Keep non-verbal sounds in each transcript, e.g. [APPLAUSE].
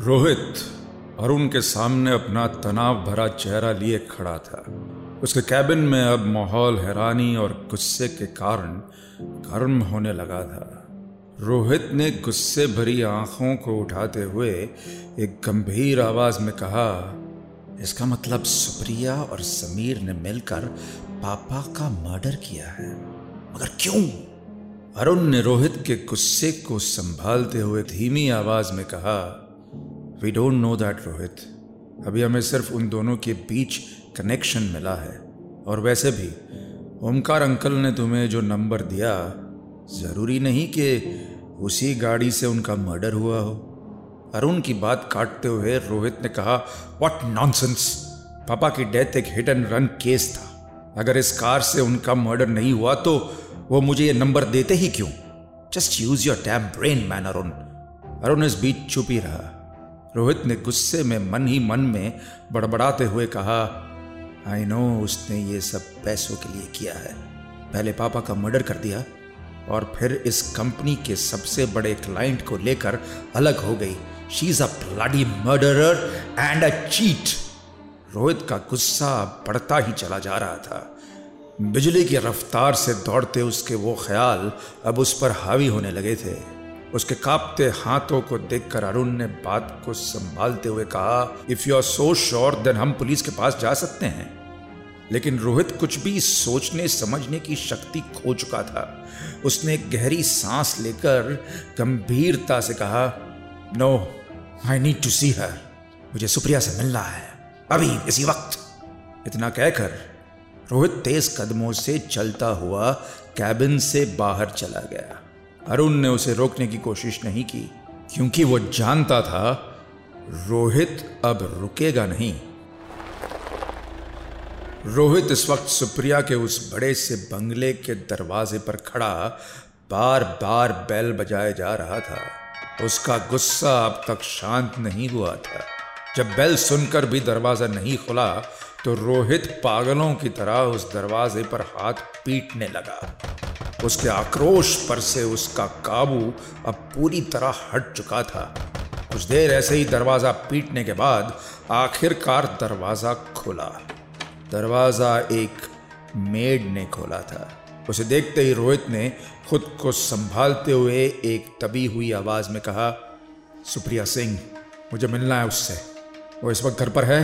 रोहित अरुण के सामने अपना तनाव भरा चेहरा लिए खड़ा था। उसके कैबिन में अब माहौल हैरानी और गुस्से के कारण गर्म होने लगा था। रोहित ने गुस्से भरी आँखों को उठाते हुए एक गंभीर आवाज़ में कहा, इसका मतलब सुप्रिया और समीर ने मिलकर पापा का मर्डर किया है। मगर क्यों? अरुण ने रोहित के गुस्से को संभालते हुए धीमी आवाज़ में कहा we don't know that Rohit अभी हमें सिर्फ़ उन दोनों के बीच कनेक्शन मिला है। और वैसे भी, ओमकार अंकल ने तुम्हें जो नंबर दिया, ज़रूरी नहीं कि उसी गाड़ी से उनका मर्डर हुआ हो। अरुण की बात काटते हुए रोहित ने कहा व्हाट नॉनसेंस पापा की डेथ एक हिट एंड रन केस था। अगर इस कार से उनका मर्डर नहीं हुआ तो वो मुझे ये नंबर देते ही क्यों? Just use your time brain man Arun. Arun इस बीच चुप ही रहा। रोहित ने गुस्से में मन ही मन में बड़बड़ाते हुए कहा आई नो उसने ये सब पैसों के लिए किया है। पहले पापा का मर्डर कर दिया और फिर इस कंपनी के सबसे बड़े क्लाइंट को लेकर अलग हो गई। She is a bloody murderer and a cheat Rohit का गुस्सा बढ़ता ही चला जा रहा था। बिजली की रफ्तार से दौड़ते उसके वो ख्याल अब उस पर हावी होने लगे थे। उसके कांपते हाथों को देखकर अरुण ने बात को संभालते हुए कहा if you are so sure then हम पुलिस के पास जा सकते हैं. लेकिन रोहित कुछ भी सोचने, समझने की शक्ति खो चुका था। उसने गहरी सांस लेकर गंभीरता से कहा no I need to see her मुझे सुप्रिया से मिलना है। अभी, इसी वक्त. इतना कहकर रोहित तेज कदमों से चलता हुआ कैबिन से बाहर चला गया। अरुण ने उसे रोकने की कोशिश नहीं की, क्योंकि वो जानता था, रोहित अब रुकेगा नहीं। रोहित इस वक्त सुप्रिया के उस बड़े से बंगले के दरवाजे पर खड़ा बार बार बैल बजाए जा रहा था। उसका गुस्सा अब तक शांत नहीं हुआ था। जब बेल सुनकर भी दरवाज़ा नहीं खुला तो रोहित पागलों की तरह उस दरवाजे पर हाथ पीटने लगा। उसके आक्रोश पर से उसका काबू अब पूरी तरह हट चुका था। कुछ देर ऐसे ही दरवाज़ा पीटने के बाद आखिरकार दरवाज़ा खुला। दरवाज़ा एक मेड ने खोला था। उसे देखते ही रोहित ने खुद को संभालते हुए एक तबी हुई आवाज़ में कहा, सुप्रिया सिंह, मुझे मिलना है उससे। वो इस वक्त घर पर है?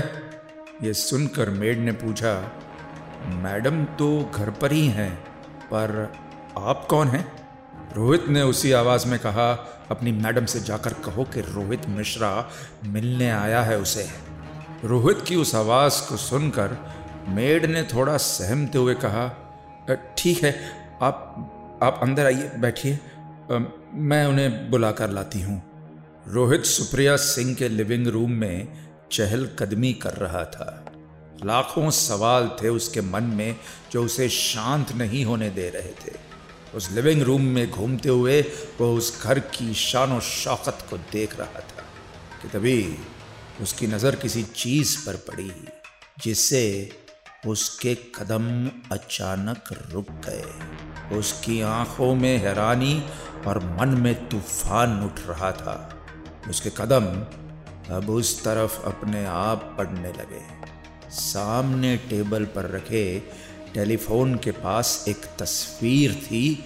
ये सुनकर मेड ने पूछा, मैडम तो घर पर ही हैं, पर आप कौन हैं? रोहित ने उसी आवाज़ में कहा, अपनी मैडम से जाकर कहो कि रोहित मिश्रा, मिलने आया है उसे। रोहित की उस आवाज़ को सुनकर मेड ने थोड़ा सहमते हुए कहा ठीक है, आप आप अंदर आइए, बैठिए। मैं उन्हें बुला कर लाती हूँ। रोहित सुप्रिया सिंह के लिविंग रूम में चहलकदमी कर रहा था। लाखों सवाल थे उसके मन में जो उसे शांत नहीं होने दे रहे थे। उस लिविंग रूम में घूमते हुए वो उस घर की शान शौकत को देख रहा था कि तभी उसकी नज़र किसी चीज़ पर पड़ी, जिससे उसके कदम अचानक रुक गए। उसकी आँखों में हैरानी और मन में तूफ़ान उठ रहा था। उसके कदम अब उस तरफ़ अपने आप पड़ने लगे। सामने टेबल पर रखे टेलीफोन के पास एक तस्वीर थी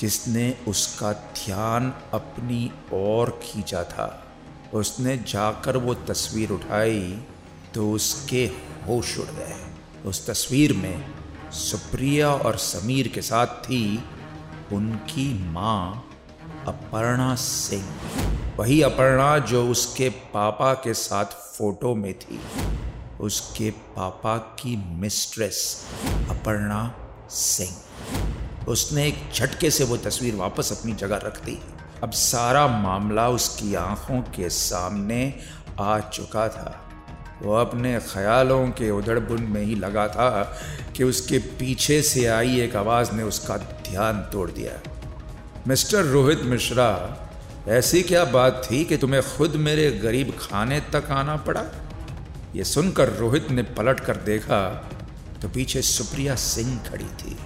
जिसने उसका ध्यान अपनी ओर खींचा था। उसने जाकर वो तस्वीर उठाई तो उसके होश उड़ गए। उस तस्वीर में सुप्रिया और समीर के साथ थी उनकी माँ अपर्णा सिंह। वही अपर्णा जो उसके पापा के साथ फ़ोटो में थी। उसके पापा की मिस्ट्रेस अपर्णा सिंह। उसने एक झटके से वो तस्वीर वापस अपनी जगह रख दी। अब सारा मामला उसकी आँखों के सामने आ चुका था। वो अपने ख्यालों के उधड़बुन में ही लगा था कि उसके पीछे से आई एक आवाज़ ने उसका ध्यान तोड़ दिया। मिस्टर रोहित मिश्रा, ऐसी क्या बात थी कि तुम्हें खुद मेरे गरीब खाने तक आना पड़ा? ये सुनकर रोहित ने पलट कर देखा तो पीछे सुप्रिया सिंह खड़ी थी।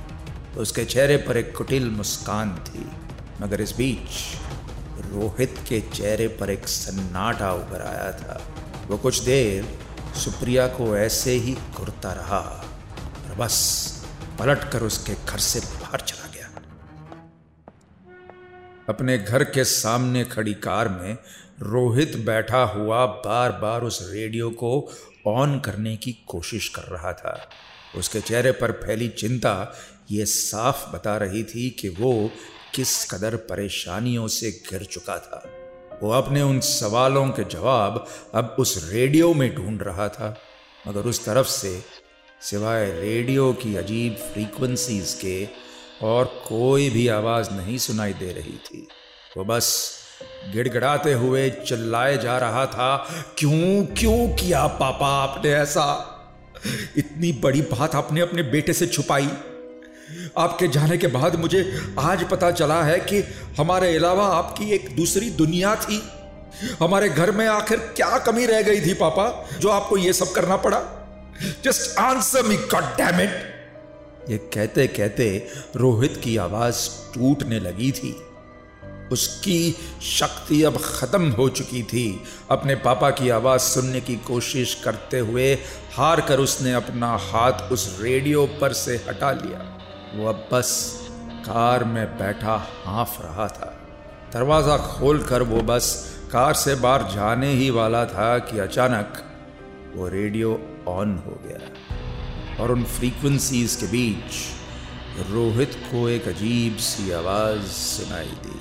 उसके चेहरे पर एक कुटिल मुस्कान थी, मगर इस बीच रोहित के चेहरे पर एक सन्नाटा उभर आया था। वो कुछ देर सुप्रिया को ऐसे ही घुरता रहा और बस पलट कर उसके घर से बाहर चला अपने घर के सामने खड़ी कार में रोहित बैठा हुआ बार बार उस रेडियो को ऑन करने की कोशिश कर रहा था। उसके चेहरे पर फैली चिंता ये साफ़ बता रही थी कि वो किस कदर परेशानियों से घिर चुका था। वो अपने उन सवालों के जवाब अब उस रेडियो में ढूंढ रहा था। मगर उस तरफ़ से सिवाय रेडियो की अजीब फ्रीक्वेंसीज के और कोई भी आवाज़ नहीं सुनाई दे रही थी। वो बस गिड़गिड़ाते हुए चिल्लाए जा रहा था, क्यों क्यों किया पापा आपने ऐसा? इतनी बड़ी बात आपने अपने बेटे से छुपाई। आपके जाने के बाद मुझे आज पता चला है कि हमारे अलावा आपकी एक दूसरी दुनिया थी। हमारे घर में आखिर क्या कमी रह गई थी, पापा? जो आपको यह सब करना पड़ा। Just answer me god damn it ये कहते कहते रोहित की आवाज़ टूटने लगी थी। उसकी शक्ति अब खत्म हो चुकी थी। अपने पापा की आवाज़ सुनने की कोशिश करते हुए हार कर उसने अपना हाथ उस रेडियो पर से हटा लिया। वो अब बस कार में बैठा हाँफ रहा था। दरवाज़ा खोलकर वो बस कार से बाहर जाने ही वाला था कि अचानक वो रेडियो ऑन हो गया। और उन फ्रीक्वेंसीज के बीच रोहित को एक अजीब सी आवाज़ सुनाई दी।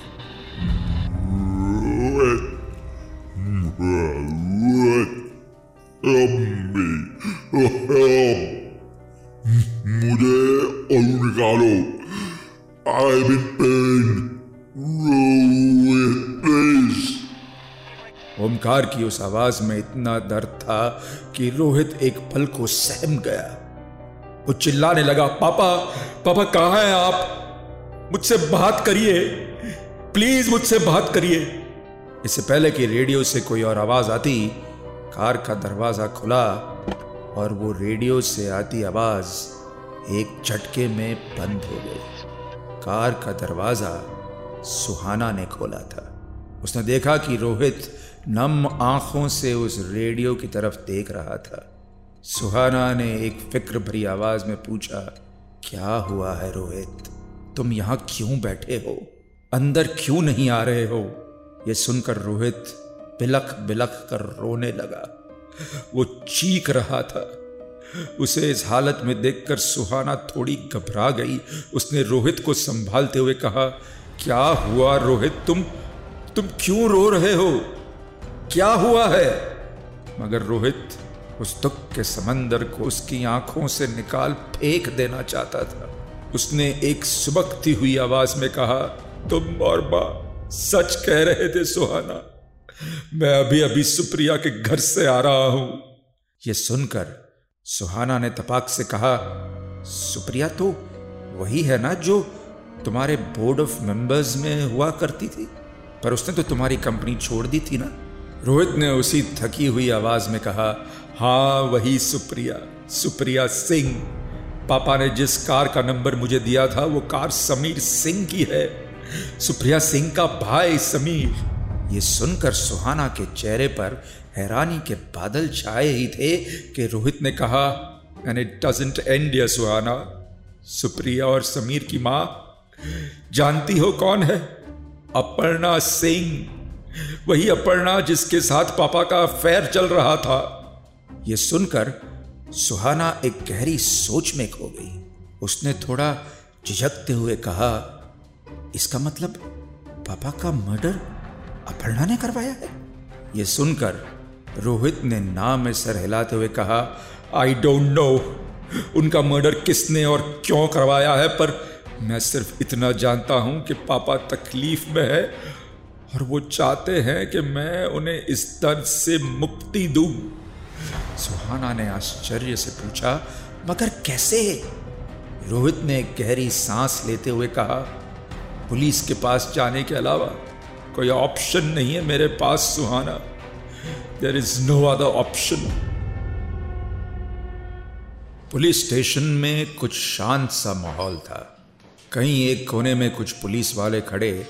मुझे और निकालो। आई बिन पेन ओमकार की उस आवाज़ में इतना दर्द था कि रोहित एक पल को सहम गया। वो चिल्लाने लगा, पापा पापा, कहाँ हैं आप? मुझसे बात करिए। प्लीज़ मुझसे बात करिए। इससे पहले कि रेडियो से कोई और आवाज़ आती, कार का दरवाज़ा खुला और वो रेडियो से आती आवाज़ एक झटके में बंद हो गई। कार का दरवाज़ा सुहाना ने खोला था। उसने देखा कि रोहित नम आँखों से उस रेडियो की तरफ़ देख रहा था। सुहाना ने एक फ़िक्र भरी आवाज़ में पूछा, क्या हुआ है रोहित? तुम यहाँ क्यों बैठे हो? अंदर क्यों नहीं आ रहे हो? यह सुनकर रोहित बिलख बिलख कर रोने लगा। वो चीख रहा था। उसे इस हालत में देखकर सुहाना थोड़ी घबरा गई। उसने रोहित को संभालते हुए कहा, क्या हुआ रोहित? तुम तुम क्यों रो रहे हो? क्या हुआ है? मगर रोहित उस दुख के समंदर को उसकी आँखों से निकाल फेंक देना चाहता था। उसने एक सुबकती हुई आवाज़ में कहा, तुम और माँ सच कह रहे थे सुहाना। मैं अभी अभी सुप्रिया के घर से आ रहा हूँ। यह सुनकर सुहाना ने तपाक से कहा, सुप्रिया तो वही है ना जो तुम्हारे बोर्ड ऑफ़ मेंबर्स में हुआ करती थी? पर उसने तो तुम्हारी कंपनी छोड़ दी थी ना? रोहित ने उसी थकी हुई आवाज़ में कहा हाँ वही सुप्रिया सुप्रिया सिंह। पापा ने जिस कार का नंबर मुझे दिया था, वो कार समीर सिंह की है। सुप्रिया सिंह का भाई समीर। ये सुनकर सुहाना के चेहरे पर हैरानी के बादल छाए ही थे कि रोहित ने कहा एंड इट डजेंट एंड या सुहाना। सुप्रिया और समीर की माँ, जानती हो कौन है? अपर्णा सिंह। वही अपर्णा जिसके साथ पापा का अफेयर चल रहा था। यह सुनकर सुहाना एक गहरी सोच में खो गई। उसने थोड़ा झिझकते हुए कहा, इसका मतलब पापा का मर्डर अपर्णा ने करवाया है? यह सुनकर रोहित ने नाम में सर हिलाते हुए कहा आई डोंट नो उनका मर्डर किसने और क्यों करवाया है, पर मैं सिर्फ़ इतना जानता हूँ कि पापा तकलीफ़ में है और वो चाहते हैं कि मैं उन्हें इस दर्द से मुक्ति दूँ। सुहाना ने आश्चर्य से पूछा, मगर कैसे? रोहित ने गहरी सांस लेते हुए कहा, पुलिस के पास जाने के अलावा कोई ऑप्शन नहीं है मेरे पास, Suhana. There is no other option police station में कुछ शांत सा माहौल था। कहीं एक कोने में कुछ पुलिस वाले खड़े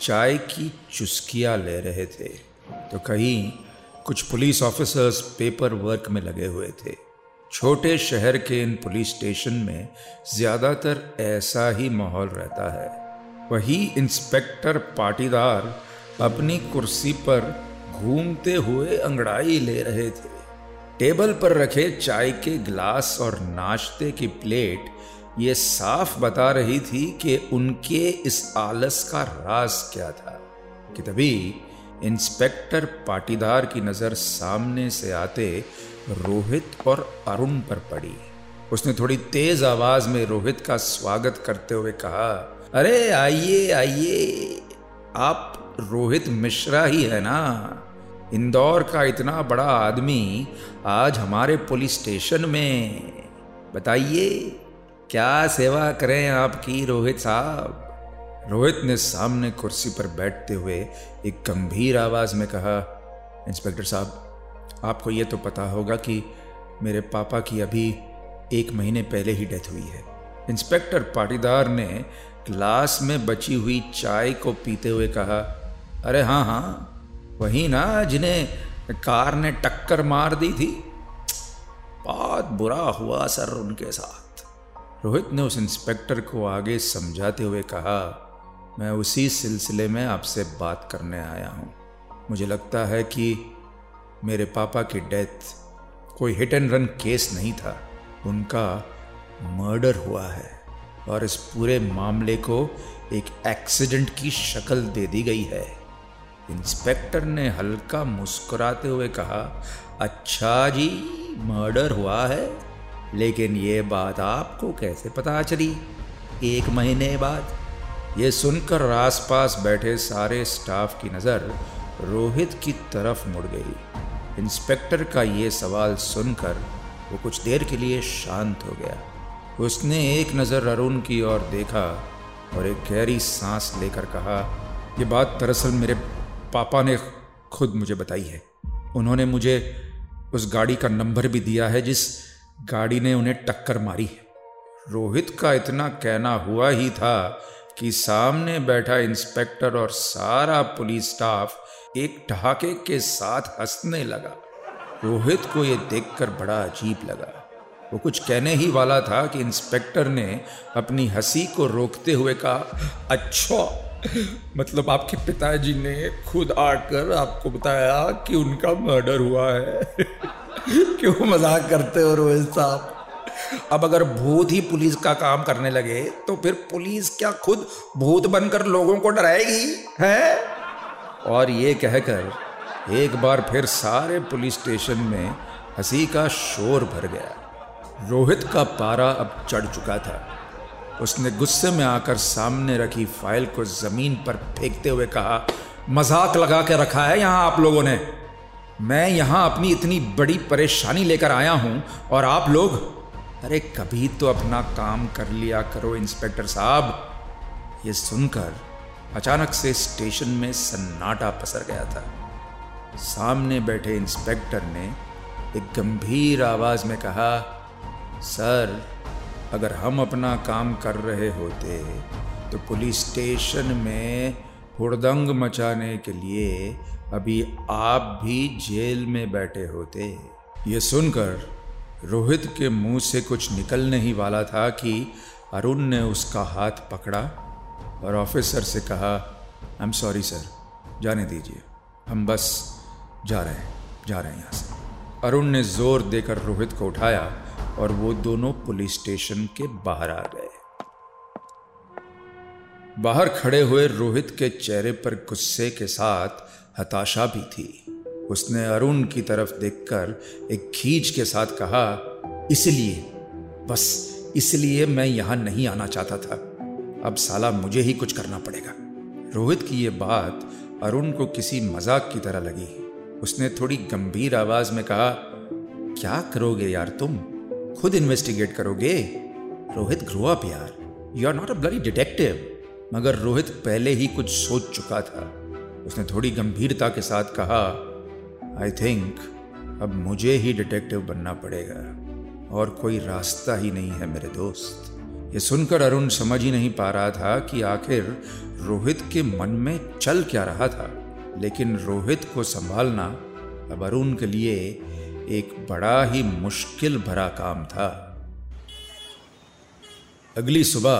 चाय की चुस्कियाँ ले रहे थे। तो कहीं कुछ पुलिस ऑफिसर्स पेपर वर्क में लगे हुए थे। छोटे शहर के इन पुलिस स्टेशन में ज़्यादातर ऐसा ही माहौल रहता है। वही इंस्पेक्टर पाटीदार अपनी कुर्सी पर घूमते हुए अंगड़ाई ले रहे थे। टेबल पर रखे चाय के गिलास और नाश्ते की प्लेट ये साफ़ बता रही थी कि उनके इस आलस का राज क्या था, कि तभी इंस्पेक्टर पाटीदार की नज़र सामने से आते रोहित और अरुण पर पड़ी। उसने थोड़ी तेज आवाज़ में रोहित का स्वागत करते हुए कहा, अरे आइए आइए, आप रोहित मिश्रा ही है ना? इंदौर का इतना बड़ा आदमी आज हमारे पुलिस स्टेशन में। बताइए क्या सेवा करें आपकी, रोहित साहब? रोहित ने सामने कुर्सी पर बैठते हुए एक गंभीर आवाज़ में कहा, इंस्पेक्टर साहब, आपको ये तो पता होगा कि मेरे पापा की अभी एक महीने पहले ही डेथ हुई है। इंस्पेक्टर पाटीदार ने ग्लास में बची हुई चाय को पीते हुए कहा, अरे हाँ हाँ वही ना जिन्हें कार ने टक्कर मार दी थी। बहुत बुरा हुआ सर उनके साथ। रोहित ने उस इंस्पेक्टर को आगे समझाते हुए कहा, मैं उसी सिलसिले में आपसे बात करने आया हूँ। मुझे लगता है कि मेरे पापा की डेथ कोई हिट एंड रन केस नहीं था। उनका मर्डर हुआ है और इस पूरे मामले को एक एक्सीडेंट की शक्ल दे दी गई है। इंस्पेक्टर ने हल्का मुस्कुराते हुए कहा अच्छा जी, मर्डर हुआ है। लेकिन ये बात आपको कैसे पता चली? एक महीने बाद ये सुनकर आसपास बैठे सारे स्टाफ की नज़र रोहित की तरफ़ मुड़ गई। इंस्पेक्टर का ये सवाल सुनकर वो कुछ देर के लिए शांत हो गया। उसने एक नज़र अरुण की ओर देखा और एक गहरी सांस लेकर कहा, ये बात दरअसल मेरे पापा ने खुद मुझे बताई है। उन्होंने मुझे उस गाड़ी का नंबर भी दिया है जिस गाड़ी ने उन्हें टक्कर मारी। है रोहित का इतना कहना हुआ ही था कि सामने बैठा इंस्पेक्टर और सारा पुलिस स्टाफ एक ठहाके के साथ हंसने लगा। रोहित को यह देखकर बड़ा अजीब लगा। वो कुछ कहने ही वाला था कि इंस्पेक्टर ने अपनी हँसी को रोकते हुए कहा अच्छा मतलब आपके पिताजी ने खुद आकर आपको बताया कि उनका मर्डर हुआ है। [LAUGHS] क्यों मज़ाक करते हो रोहित साहब? अब अगर भूत ही पुलिस का काम करने लगे तो फिर पुलिस क्या खुद भूत बनकर लोगों को डराएगी, है? और ये कहकर एक बार फिर सारे पुलिस स्टेशन में हँसी का शोर भर गया। रोहित का पारा अब चढ़ चुका था। उसने गुस्से में आकर सामने रखी फ़ाइल को ज़मीन पर फेंकते हुए कहा, मज़ाक लगा के रखा है यहाँ आप लोगों ने। मैं यहाँ अपनी इतनी बड़ी परेशानी लेकर आया हूँ और आप लोग, अरे कभी तो अपना काम कर लिया करो, इंस्पेक्टर साहब। ये सुनकर अचानक से स्टेशन में सन्नाटा पसर गया था। सामने बैठे इंस्पेक्टर ने एक गंभीर आवाज़ में कहा, सर अगर हम अपना काम कर रहे होते तो पुलिस स्टेशन में हुड़दंग मचाने के लिए अभी आप भी जेल में बैठे होते। ये सुनकर रोहित के मुँह से कुछ निकलने ही वाला था कि अरुण ने उसका हाथ पकड़ा और ऑफिसर से कहा आई एम सॉरी सर जाने दीजिए। हम बस जा रहे हैं। जा रहे हैं यहाँ से। अरुण ने ज़ोर देकर रोहित को उठाया और वो दोनों पुलिस स्टेशन के बाहर आ गए। बाहर खड़े हुए रोहित के चेहरे पर गुस्से के साथ हताशा भी थी। उसने अरुण की तरफ़ देखकर एक खींच के साथ कहा, इसलिए, बस इसलिए मैं यहाँ नहीं आना चाहता था। अब साला मुझे ही कुछ करना पड़ेगा। रोहित की यह बात अरुण को किसी मज़ाक की तरह लगी। उसने थोड़ी गंभीर आवाज़ में कहा, क्या करोगे यार तुम? खुद इन्वेस्टिगेट करोगे। रोहित ग्रो अप यार। You are not a bloody detective मगर रोहित पहले ही कुछ सोच चुका था। उसने थोड़ी गंभीरता के साथ कहा आई थिंक अब मुझे ही डिटेक्टिव बनना पड़ेगा। और कोई रास्ता ही नहीं है मेरे दोस्त। ये सुनकर अरुण समझ ही नहीं पा रहा था कि आखिर रोहित के मन में चल क्या रहा था। लेकिन रोहित को संभालना अब अरुण के लिए एक बड़ा ही मुश्किल भरा काम था। अगली सुबह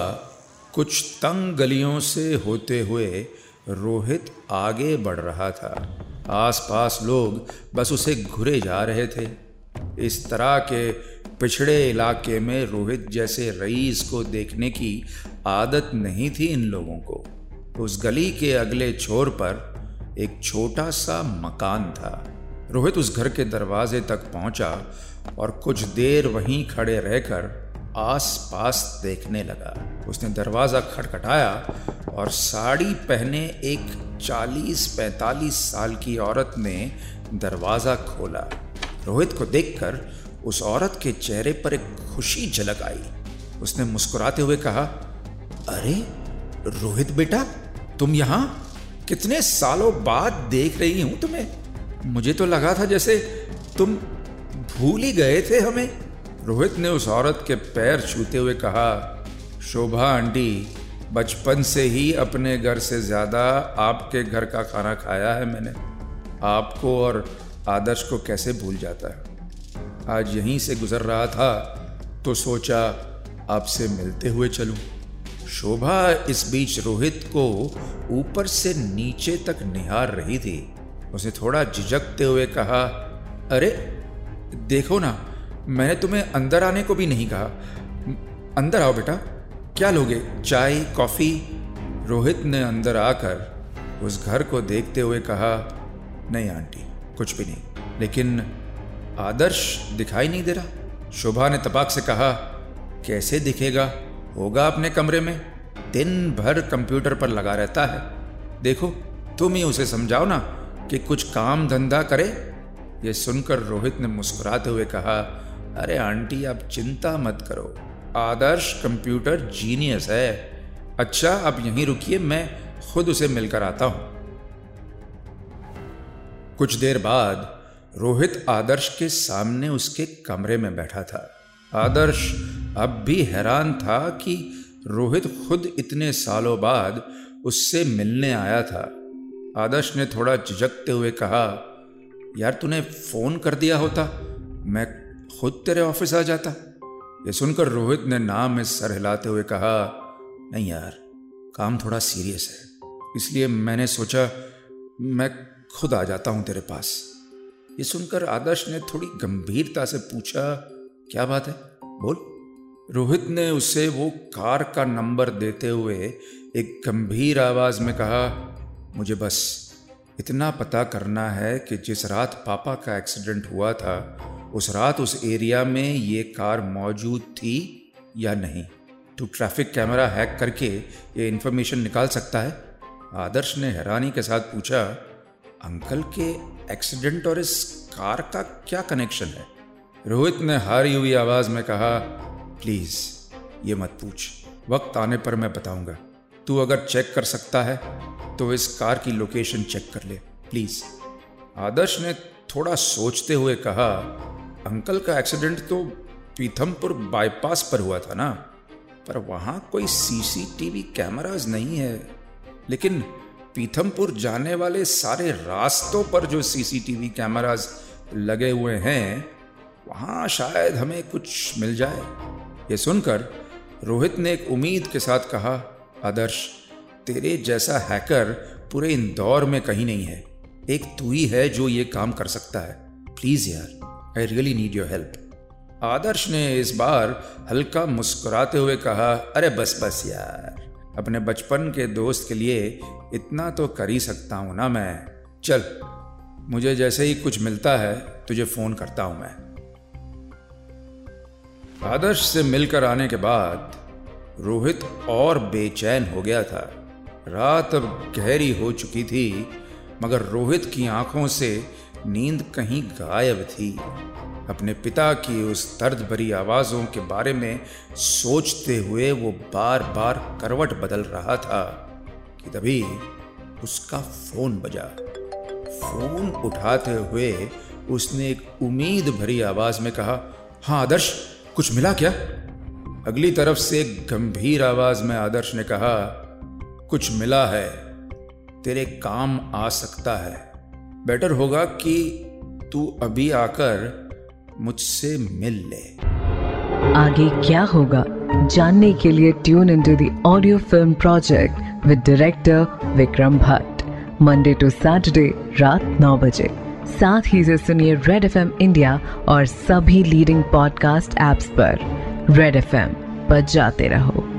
कुछ तंग गलियों से होते हुए रोहित आगे बढ़ रहा था। आसपास लोग बस उसे घुरे जा रहे थे। इस तरह के पिछड़े इलाके में रोहित जैसे रईस को देखने की आदत नहीं थी इन लोगों को। उस गली के अगले छोर पर एक छोटा सा मकान था। रोहित उस घर के दरवाजे तक पहुँचा और कुछ देर वहीं खड़े रहकर आस पास देखने लगा। उसने दरवाज़ा खटखटाया और साड़ी पहने एक 40-45 साल की औरत ने दरवाज़ा खोला। रोहित को देखकर उस औरत के चेहरे पर एक खुशी झलक आई। उसने मुस्कुराते हुए कहा, अरे, रोहित बेटा, तुम यहाँ कितने सालों बाद देख रही हूँ तुम्हें। मुझे तो लगा था जैसे तुम भूल ही गए थे हमें। रोहित ने उस औरत के पैर छूते हुए कहा, शोभा आंटी, बचपन से ही अपने घर से ज़्यादा आपके घर का खाना खाया है मैंने। आपको और आदर्श को कैसे भूल जाता है? आज यहीं से गुजर रहा था तो सोचा आपसे मिलते हुए चलूँ। शोभा इस बीच रोहित को ऊपर से नीचे तक निहार रही थी। उसने थोड़ा झिझकते हुए कहा, अरे, देखो ना, मैंने तुम्हें अंदर आने को भी नहीं कहा। अंदर आओ बेटा, क्या लोगे? चाय, कॉफ़ी? रोहित ने अंदर आकर उस घर को देखते हुए कहा, नहीं आंटी, कुछ भी नहीं। लेकिन आदर्श दिखाई नहीं दे रहा। शोभा ने तपाक से कहा, कैसे दिखेगा? होगा अपने कमरे में। दिन भर कंप्यूटर पर लगा रहता है। देखो, तुम ही उसे समझाओ ना। कि कुछ काम धंधा करे? ये सुनकर रोहित ने मुस्कुराते हुए कहा, अरे आंटी, आप चिंता मत करो। आदर्श कंप्यूटर जीनियस है। अच्छा अब यहीं रुकिए, मैं खुद उसे मिलकर आता हूँ। कुछ देर बाद रोहित आदर्श के सामने उसके कमरे में बैठा था। आदर्श अब भी हैरान था कि रोहित खुद इतने सालों बाद उससे मिलने आया था। आदर्श ने थोड़ा झिझकते हुए कहा, यार तूने फ़ोन कर दिया होता, मैं खुद तेरे ऑफ़िस आ जाता। ये सुनकर रोहित ने नाम में सर हिलाते हुए कहा, नहीं यार, काम थोड़ा सीरियस है, इसलिए मैंने सोचा मैं खुद आ जाता हूँ तेरे पास। ये सुनकर आदर्श ने थोड़ी गंभीरता से पूछा, क्या बात है? बोल। रोहित ने उसे वो कार का नंबर देते हुए एक गंभीर आवाज़ में कहा मुझे बस इतना पता करना है कि जिस रात पापा का एक्सीडेंट हुआ था, उस रात उस एरिया में ये कार मौजूद थी या नहीं? तू ट्रैफ़िक कैमरा हैक करके ये इन्फॉर्मेशन निकाल सकता है? आदर्श ने हैरानी के साथ पूछा, अंकल के एक्सीडेंट और इस कार का क्या कनेक्शन है? रोहित ने हारी हुई आवाज़ में कहा प्लीज़ ये मत पूछ। वक्त आने पर मैं बताऊँगा। तू अगर चेक कर सकता है तो इस कार की लोकेशन चेक कर ले, प्लीज़। आदर्श ने थोड़ा सोचते हुए कहा, अंकल का एक्सीडेंट तो पीथमपुर बाईपास पर हुआ था ना? पर वहाँ कोई सीसीटीवी कैमराज नहीं है। लेकिन पीथमपुर जाने वाले सारे रास्तों पर जो सीसीटीवी कैमराज लगे हुए हैं, वहाँ शायद हमें कुछ मिल जाए। ये सुनकर रोहित ने एक उम्मीद के साथ कहा आदर्श, तेरे जैसा हैकर पूरे इंदौर में कहीं नहीं है। एक तू ही है जो ये काम कर सकता है। प्लीज़ यार I really need your help Adarsh ने इस बार हल्का मुस्कुराते हुए कहा, अरे बस बस यार, अपने बचपन के दोस्त के लिए इतना तो कर ही सकता हूँ ना मैं। चल, मुझे जैसे ही कुछ मिलता है, तुझे फ़ोन करता हूँ मैं। आदर्श से मिलकर आने के बाद रोहित और बेचैन हो गया था। रात अब गहरी हो चुकी थी, मगर रोहित की आँखों से नींद कहीं गायब थी। अपने पिता की उस दर्द भरी आवाज़ों के बारे में सोचते हुए वो बार बार करवट बदल रहा था कि तभी उसका फ़ोन बजा। फ़ोन उठाते हुए उसने एक उम्मीद भरी आवाज़ में कहा हाँ आदर्श, कुछ मिला क्या? अगली तरफ़ से एक गंभीर आवाज़ में आदर्श ने कहा, कुछ मिला है, तेरे काम आ सकता है। बेटर होगा कि तू अभी आकर मुझसे मिल ले। आगे क्या होगा? जानने के लिए tune in to audio film project with director Vikram Bhatt Monday to Saturday रात नौ बजे। साथ ही से सुनिए रेड एफएम इंडिया और सभी लीडिंग पॉडकास्ट एप्स पर। रेड एफ़ पर जाते रहो।